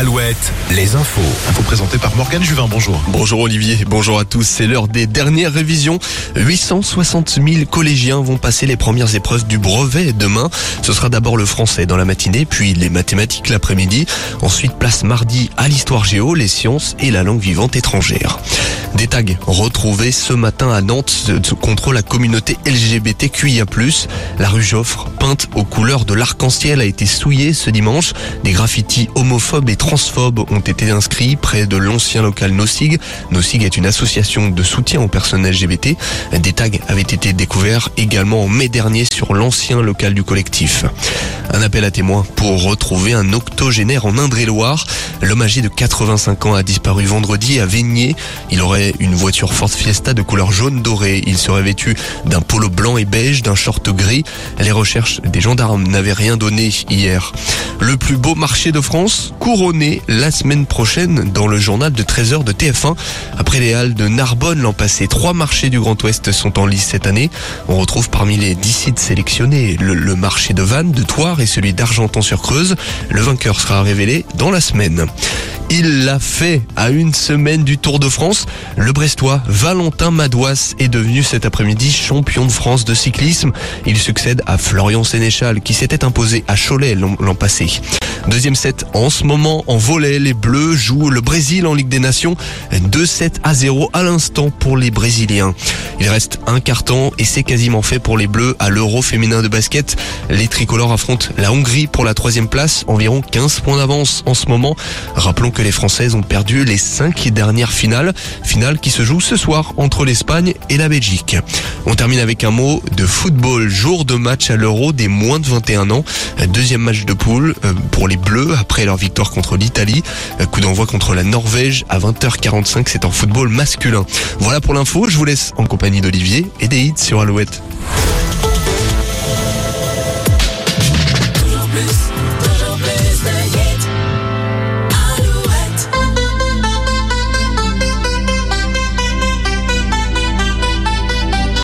Alouette, les infos. Info présenté par Morgane Juvin, bonjour. Bonjour Olivier, bonjour à tous. C'est l'heure des dernières révisions. 860 000 collégiens vont passer les premières épreuves du brevet demain. Ce sera d'abord le français dans la matinée, puis les mathématiques l'après-midi. Ensuite, place mardi à l'histoire géo, les sciences et la langue vivante étrangère. Des tags retrouvés ce matin à Nantes contre la communauté LGBTQIA+. La rue Joffre, peinte aux couleurs de l'arc-en-ciel, a été souillée ce dimanche. Des graffitis homophobes et transphobes ont été inscrits près de l'ancien local Nosig. Nosig est une association de soutien aux personnes LGBT. Des tags avaient été découverts également en mai dernier sur l'ancien local du collectif. Un appel à témoins pour retrouver un octogénaire en Indre-et-Loire. L'homme âgé de 85 ans a disparu vendredi à Veigné. Il aurait une voiture Ford Fiesta de couleur jaune doré. Il serait vêtu d'un polo blanc et beige, d'un short gris. Les recherches des gendarmes n'avaient rien donné hier. Le plus beau marché de France, couronné la semaine prochaine dans le journal de 13h de TF1. Après les halles de Narbonne l'an passé, trois marchés du Grand Ouest sont en lice cette année. On retrouve parmi les 10 sites sélectionnés le, marché de Vannes, de Thouars et celui d'Argenton-sur-Creuse. Le vainqueur sera révélé dans la semaine. Il l'a fait à une semaine du Tour de France. Le Brestois Valentin Madouas est devenu cet après-midi champion de France de cyclisme. Il succède à Florian Sénéchal qui s'était imposé à Cholet l'an passé. Deuxième set en ce moment en volet. Les Bleus jouent le Brésil en Ligue des Nations. 2-7 à 0 à l'instant pour les Brésiliens. Il reste un carton et c'est quasiment fait pour les Bleus à l'Euro féminin de basket. Les tricolores affrontent la Hongrie pour la troisième place. Environ 15 points d'avance en ce moment. Rappelons que les Françaises ont perdu les cinq dernières finales. Finales qui se jouent ce soir entre l'Espagne et la Belgique. On termine avec un mot de football. Jour de match à l'Euro des moins de 21 ans. Deuxième match de poule pour les Bleus après leur victoire contre l'Italie. Coup d'envoi contre la Norvège à 20h45. C'est en football masculin. Voilà pour l'info. Je vous laisse en compagnie d'Olivier et des hits sur Alouette.